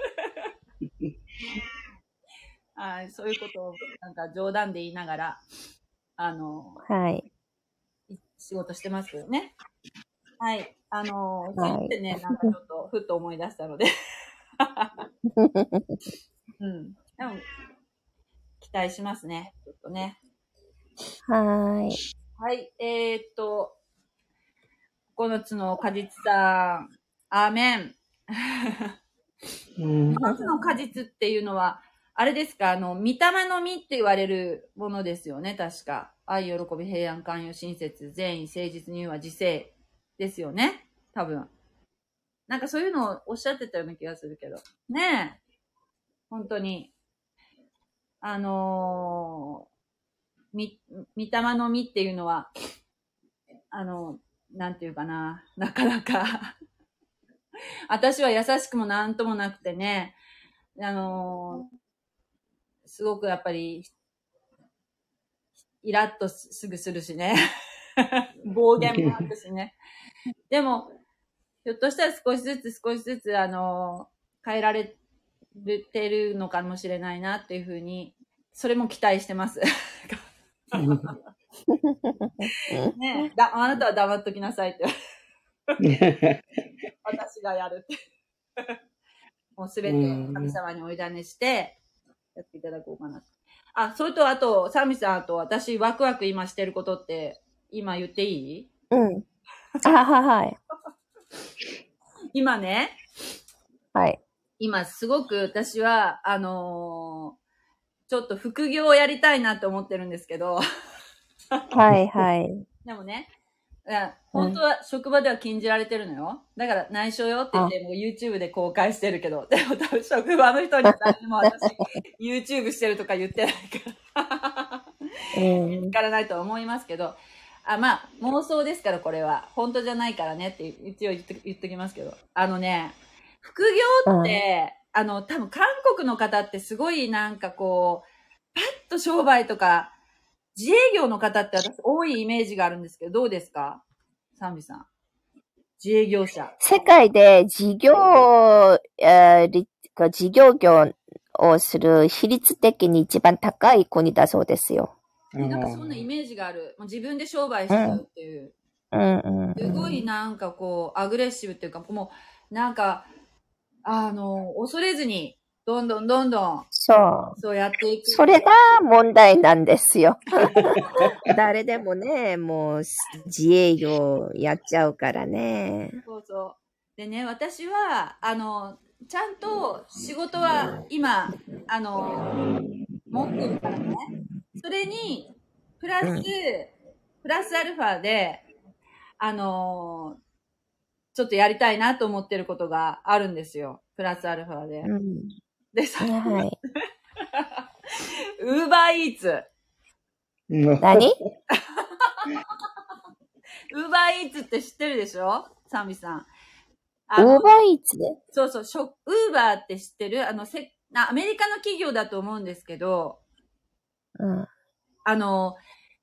[laughs] はい、そういうことを、なんか冗談で言いながら、あの、はい。仕事してますけどね。はい。あの、はいそうってね、なんかちょっと、ふっと思い出したので。うん。でも、期待しますね。ちょっとね。はい。はい。えー、っと、9つの果実さん、アーメン。うん9つの果実っていうのは、あれですか、あの、御霊の実って言われるものですよね、確か。愛、喜び、平安、寛容、親切、善意、誠実、入和、自制ですよね、多分。なんかそういうのをおっしゃってたような気がするけど。ねえ。本当に。あのー、み、御霊の実っていうのは、あの、なんていうかな、なかなか私は優しくもなんともなくてね、あのーすごくやっぱり、イラッとすぐするしね。[laughs] 暴言もあるしね。でも、ひょっとしたら少しずつ少しずつ、あのー変えられてるのかもしれないなっていうふうに、それも期待してます。[laughs] ねえだ、あなたは黙っときなさいって。[laughs] 私がやるって。[laughs] もうすべて神様にお委ねして、やっていただこうかな。あ、それとあと、サミさん、あと私ワクワク今してることって、今言っていい？うん。あははい。[laughs] 今ね、はい。今すごく私は、あのーちょっと副業をやりたいなって思ってるんですけど、はいはい。[laughs] でもね、いや本当は職場では禁じられてるのよ。だから内緒よって言って、もう YouTube で公開してるけど、でも多分職場の人に誰にも私 YouTube してるとか言ってないから。うんわ。[laughs] からないとは思いますけど、あ、まあ、妄想ですから、これは。本当じゃないからねって一応言っと言っときますけど。あのね、副業って、あの、多分韓国の方ってすごいなんかこう、パッと商売とか、自営業の方って私多いイメージがあるんですけど、どうですか？サンビさん。自営業者。世界で事業、えーり事業業をする比率的に一番高い国だそうですよ。なんかそんなイメージがある。もう自分で商売しちゃうっていう。すごいなんかこう、アグレッシブっていうか、もう、なんか、あの、恐れずに、どんどんどんどん、そう。そうやっていく。それが問題なんですよ。[laughs] 誰でもね、もう自営業やっちゃうからね。そうそう。でね、私は、あの、ちゃんと仕事は今、あの、持ってるからね。それに、プラス、うんプラスアルファで、あの、ちょっとやりたいなと思ってることがあるんですよ。プラスアルファで。うん。で、さ、はい。ウーバーイーツ。うん何？ウーバーイーツって知ってるでしょ？サミさん。ウあのーバーイーツでそうそう、ショウーバーって知ってる？あの、せ、あアメリカの企業だと思うんですけど、うん。あの、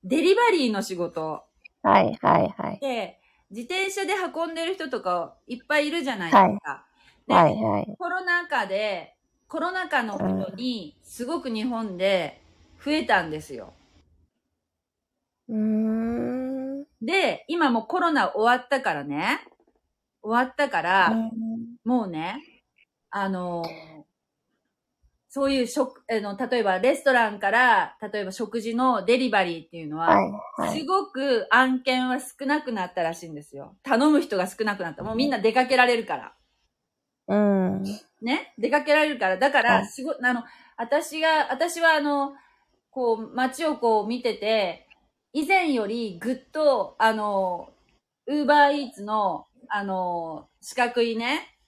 デリバリーの仕事はいはいはい。で、自転車で運んでる人とかいっぱいいるじゃないですか。ではいはい。コロナ禍で、コロナ禍の頃に、すごく日本で増えたんですよ。うーん。で、今もうコロナ終わったからね、終わったから、もうね、あのそういう食、あの、例えばレストランから、例えば食事のデリバリーっていうのは、はいはい。すごく案件は少なくなったらしいんですよ。頼む人が少なくなった。もうみんな出かけられるから。うん。ね？出かけられるから。だかはら、い仕事、あの、私が、私はあの、こう、街をこう見てて、以前よりぐっと、あの、ウーバーイーツの、あの、四角いね、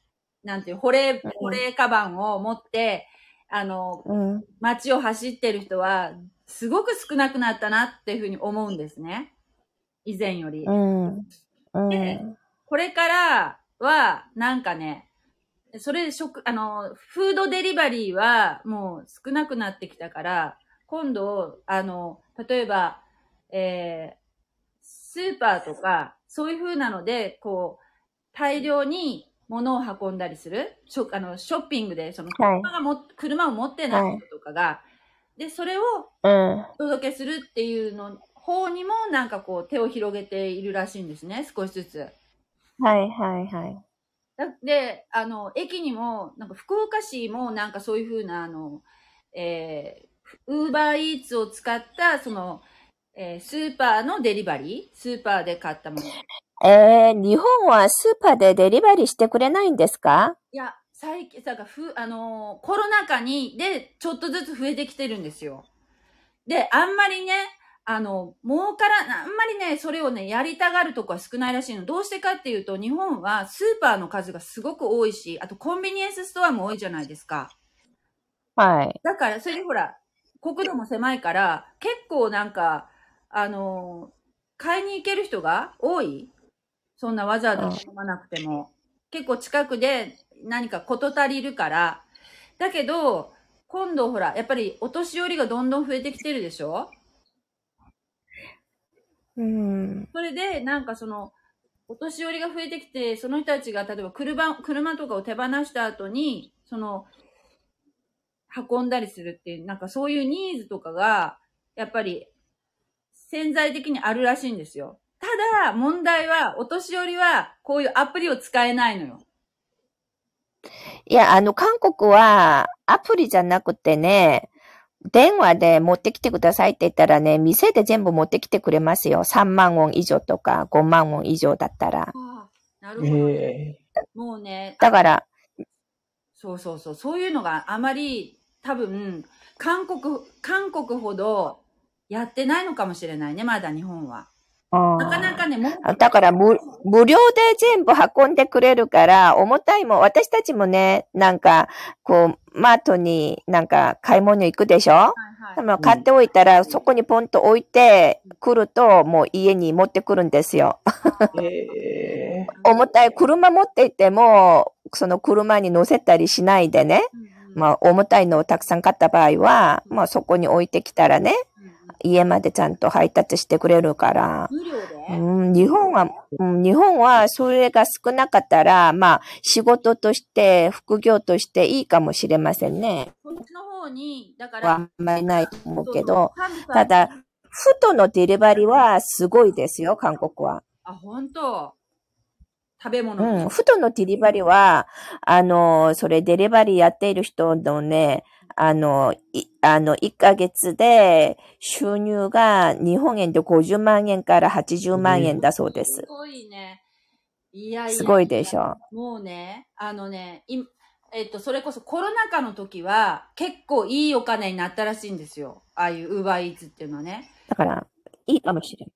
なんていう、保冷、うん保冷カバンを持って、あの、うん。街を走ってる人は、すごく少なくなったなっていうふうに思うんですね。以前より。うん。うん。これからは、なんかね、それ、食、あの、フードデリバリーはもう少なくなってきたから、今度、あの、例えば、えー、スーパーとか、そういう風なので、こう、大量に物を運んだりする、ショあのショッピングで、その、はい車がも、車を持ってない人とかが、で、それをうん。お届けするっていうの方にもなんかこう手を広げているらしいんですね、少しずつ。はいはいはい。だで、あの、駅にも、なんか福岡市もなんかそういうふうな、あの、えー、ウーバーイーツを使った、その、えースーパーのデリバリー？スーパーで買ったもの。いえー、日本はスーパーでデリバリーしてくれないんですか？や、最近、だからふ、あのーコロナ禍に、で、ちょっとずつ増えてきてるんですよ。で、あんまりね、あの、儲から、あんまりね、それをね、やりたがるとこは少ないらしいの。どうしてかっていうと、日本はスーパーの数がすごく多いし、あとコンビニエンスストアも多いじゃないですか。はい。だから、それでほら、国土も狭いから、結構なんか、あのー買いに行ける人が多い？そんなわざわざ頼まなくても。結構近くで何か事足りるから。だけど、今度ほら、やっぱりお年寄りがどんどん増えてきてるでしょ？うん。それで、なんかその、お年寄りが増えてきて、その人たちが例えば車、車とかを手放した後に、その、運んだりするっていう、なんかそういうニーズとかが、やっぱり、潜在的にあるらしいんですよ。ただ、問題は、お年寄りは、こういうアプリを使えないのよ。いや、あの、韓国はアプリじゃなくてね、電話で持ってきてくださいって言ったらね、店で全部持ってきてくれますよ。3万ウォン以上とか5万ウォン以上だったら。ああ、なるほど。えもうね、だから、そうそうそう、そういうのがあまり、多分、韓国、韓国ほどやってないのかもしれないね、まだ日本は。なかなかね、もう、だから無、無料で全部運んでくれるから、重たいもん、私たちもね、なんか、こう、マートになんか買い物行くでしょ？はいはい。でも買っておいたら、そこにポンと置いてくると、もう家に持ってくるんですよ。ー、え [laughs] 重たい車持っていても、その車に乗せたりしないでね、うんうん。まあ重たいのをたくさん買った場合は、まあそこに置いてきたらね、うんうん家までちゃんと配達してくれるから、うん、日本は、うん、日本はそれが少なかったら、まあ仕事として、副業としていいかもしれませんね。こっちの方に、だかあら、んまりないと思うけど、た、だ、フトのデリバリーはすごいですよ、韓国は。あ、本当？食べ物。うん、フトのデリバリーは、あの、それデリバリーやっている人のね、あの、い、あの、1ヶ月で収入が日本円で50万円から80万円だそうですす。ごいね。いやいや。すごいでしょ。もうね、あのね、いえっと、それこそコロナ禍の時は結構いいお金になったらしいんですよ。ああいうウーバーイーツっていうのはね。だから、いいかもしれ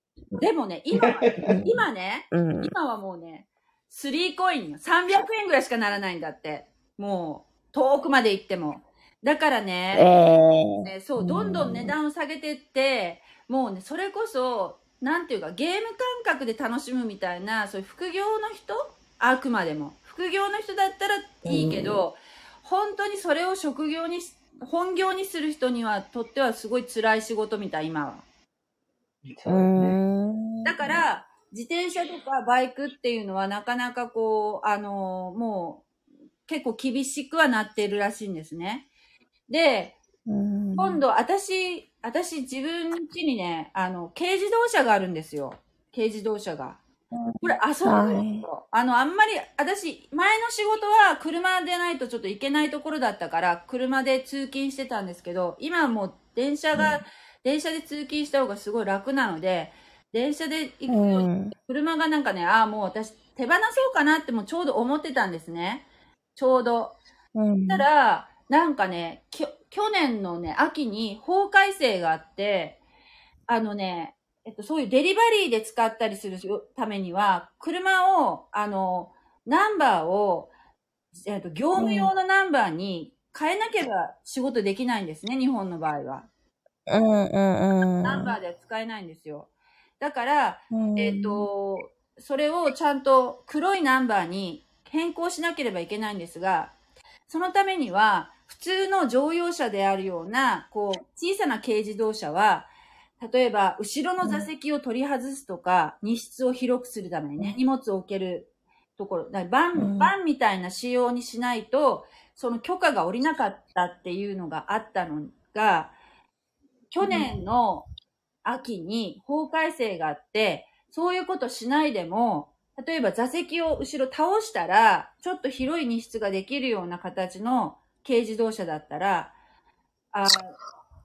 でもね、今は、今ね、ん。うん。今はもうね、3コインよ。300円ぐらいしかならないんだって。もう、遠くまで行っても。だからね、えねそう、どんどん値段を下げてって、もうね、それこそ、なんていうか、ゲーム感覚で楽しむみたいな、そういう副業の人？あくまでも。副業の人だったらいいけど、本当にそれを職業にし、本業にする人にはとってはすごい辛い仕事みたい、今は。ー、うーん。だから、自転車とかバイクっていうのはなかなかこう、あのもう結構厳しくはなってるらしいんですね。で、うん、今度私、私自分家にね、あの、軽自動車があるんですよ。軽自動車が。これ遊ぶ、はいあの、あんまり、私、前の仕事は車でないとちょっと行けないところだったから、車で通勤してたんですけど、今はもう電車が、電車で通勤した方がすごい楽なので、電車で行くようん。車がなんかね、ああ、もう私手放そうかなってもうちょうど思ってたんですね。ちょうど。うん。たら、なんかね、きょ去年のね、秋に法改正があって、あのね、えっと、そういうデリバリーで使ったりするためには、車を、あの、ナンバーを、えっと、業務用のナンバーに変えなければ仕事できないんですね、日本の場合は。うんうんうん。ナンバーでは使えないんですよ。だから、うん。えっ、、と、それをちゃんと黒いナンバーに変更しなければいけないんですが、そのためには、普通の乗用車であるような、こう、小さな軽自動車は、例えば、後ろの座席を取り外すとか、荷室を広くするためにね、荷物を置けるところ、バン、うん。バンみたいな仕様にしないと、その許可が下りなかったっていうのがあったのが、去年の秋に法改正があって、そういうことしないでも、例えば座席を後ろ倒したら、ちょっと広い荷室ができるような形の軽自動車だったら、あ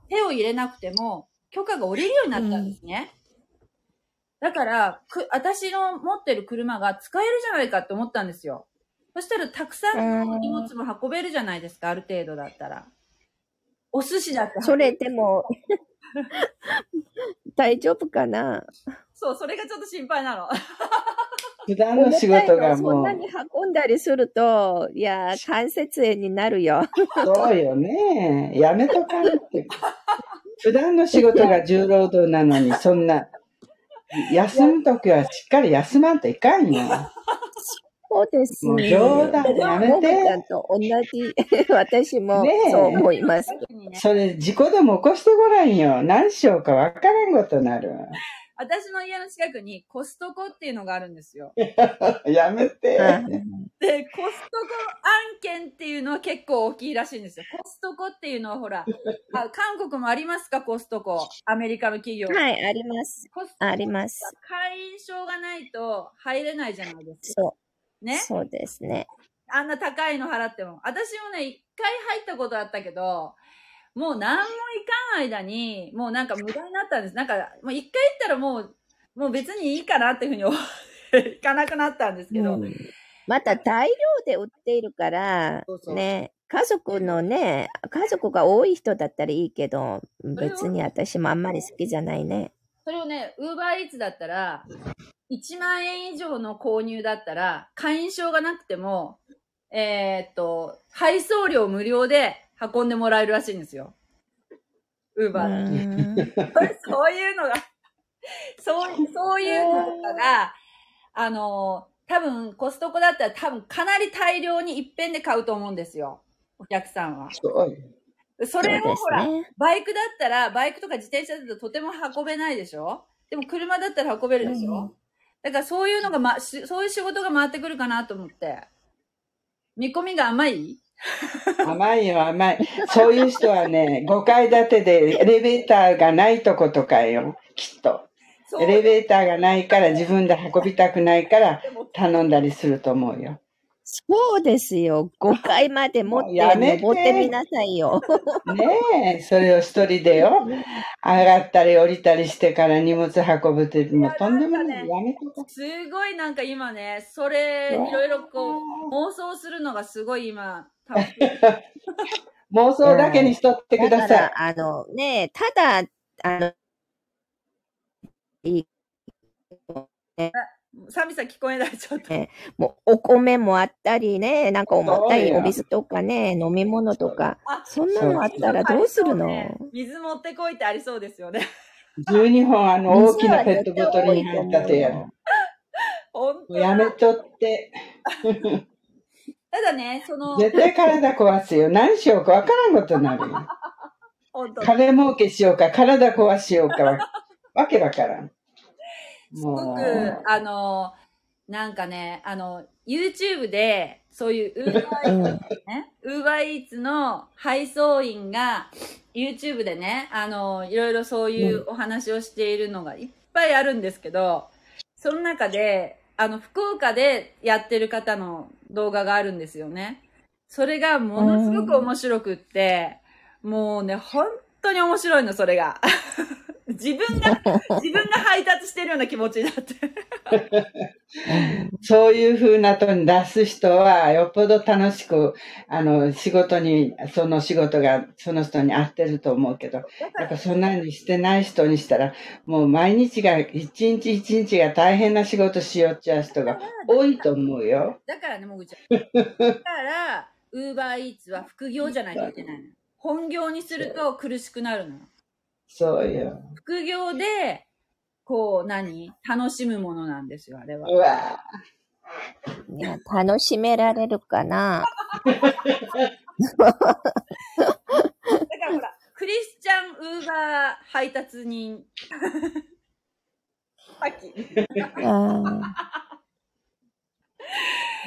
手を入れなくても許可が下りるようになったんですね。だからく、私の持ってる車が使えるじゃないかって思ったんですよ。そしたらたくさんの荷物も運べるじゃないですか、ある程度だったら。お寿司だってそれでも、[laughs] 大丈夫かな？そう、それがちょっと心配なの。普段の仕事がもうそんな、に運んだりすると、いや、関節炎になるよ。そうよね。やめとかんって。普段の仕事が重労働なのに、そんな、休むときはしっかり休まんといかんよ。そうですもう冗談やめてちゃんと同じ、[laughs] 私もそう思います。[laughs] それ、事故でも起こしてごらんよ。何しようかわからんことになる。私の家の近くにコストコっていうのがあるんですよ。[laughs] やめて。で、コストコ案件っていうのは結構大きいらしいんですよ。コストコっていうのはほら、あ韓国もありますか？コストコ。アメリカの企業。はい、あります。あります。会員証がないと入れないじゃないですか。そう、ね。そうですね。あんな高いの払っても。私もね、一回入ったことあったけど、もう何もいかん間に、もうなんか無駄になったんです。なんか、もう一回行ったらもう、もう別にいいかなっていうふうに思って、行かなくなったんですけど。うんまた大量で売っているからそうそう、ね、家族のね、家族が多い人だったらいいけど、別に私もあんまり好きじゃないね。それをね、ウーバーイーツだったら、1万円以上の購入だったら、会員証がなくても、えーっと、配送料無料で運んでもらえるらしいんですよ。ウーうバーだ [laughs] そういうのが、そう、そういうのが、あの、多分コストコだったら多分かなり大量に一遍で買うと思うんですよ。お客さんは。それをほら、ね。バイクだったら、バイクとか自転車だととても運べないでしょ？でも車だったら運べるでしょ、うんだからそういうのが、ま、しそういう仕事が回ってくるかなと思って。見込みが甘い？甘いよ、甘い。そういう人はね、5階建てでエレベーターがないとことかよ、きっと。エレベーターがないから自分で運びたくないから頼んだりすると思うよ。そうですよ。5階まで持って、やめて登ってみなさいよ。ねえ、それを一人でよ。上がったり降りたりしてから荷物運ぶって、もうとんでもない。いややめてか。すごいなんか今ね、それ、いろいろこう、妄想するのがすごい今、[laughs] 妄想だけにしとってください。だから、あのね、ただ、あの、いいサミさん聞こえない、ちょっと。もうお米もあったりね、なんか重たいそうよお水とかね、飲み物とか、あ、そんなのあったらどうするの？水持ってこいってありそうですよね。12本あの大きなペットボトルに入ったとやる。本も当うやめとって。ただね、その、絶対体壊すよ。何しようかわからんことになるよ。[laughs] 金儲けしようか、体壊しようかわ、わけわからん。すごもくう、、あの、なんかね、あの、YouTube で、そういう、[laughs] ウーバーイうんーツね、ウーバーイーツの配送員が、YouTube でね、あの、いろいろそういうお話をしているのがいっぱいあるんですけど、その中で、あの、福岡でやってる方の動画があるんですよね。それがものすごく面白くって、もうね、本当に面白いの、それが。自分が、[laughs] 自分が配達してるような気持ちになって。[laughs] そういうふうなとに出す人は、よっぽど楽しく、あの、仕事に、その仕事がその人に合ってると思うけど、やっぱそんなにしてない人にしたら、もう毎日が、一日一日が大変な仕事しよっちゃう人が多いと思うよ。だからね、もぐちゃん。[laughs] だから、ウーバーイーツは副業じゃないといけないのよ。本業にすると苦しくなるのよ。そうよ。副業で、こう、何？楽しむものなんですよ、あれは。うわいや楽しめられるかなだからほら、クリスチャンウーバー配達人。さっき。うん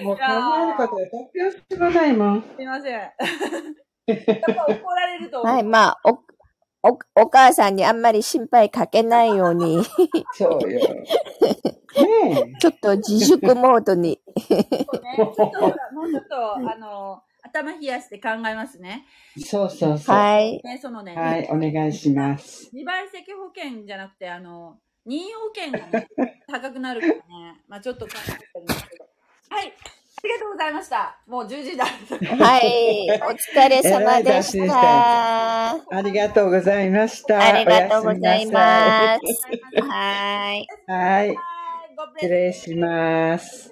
もう考えることが突拍子もないもん。すいません。[laughs] やっぱ怒られると思う。はい、まあ、お、お、お母さんにあんまり心配かけないように、[laughs] そうよ。[laughs] ねえ。ちょっと自粛モードに。そうね。ちょっとほら、もうちょっと、あの、頭冷やして考えますね。そうそうそう。はい。ね、そのね、はい、お願いします。自賠責保険じゃなくて、あの、任意保険がね、高くなるからね。まあちょっと考えてるんですけど。はい。ありがとうございました。もう10時だ。はい。お疲れ様でしたた。ありがとうございました。ありがとうございおやます。はい。すみなさい。はい。失礼します。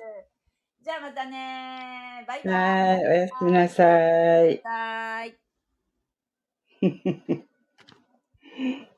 じゃあまたねバイバイ。はい、おやすみなさい。バイバイ。[laughs]